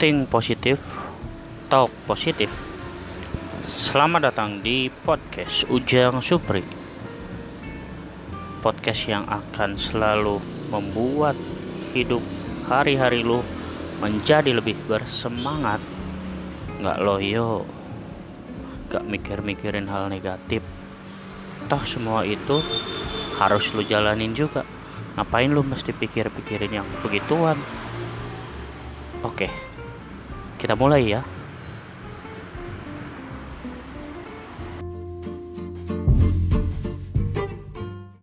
Think positif, talk positif. Selamat datang di podcast Ujang Supri. Podcast yang akan selalu membuat hidup hari-hari lu menjadi lebih bersemangat. Nggak loyo, nggak mikir-mikirin hal negatif. Toh semua itu harus lu jalanin juga. Ngapain lu mesti pikir-pikirin yang begituan? Oke, kita mulai ya.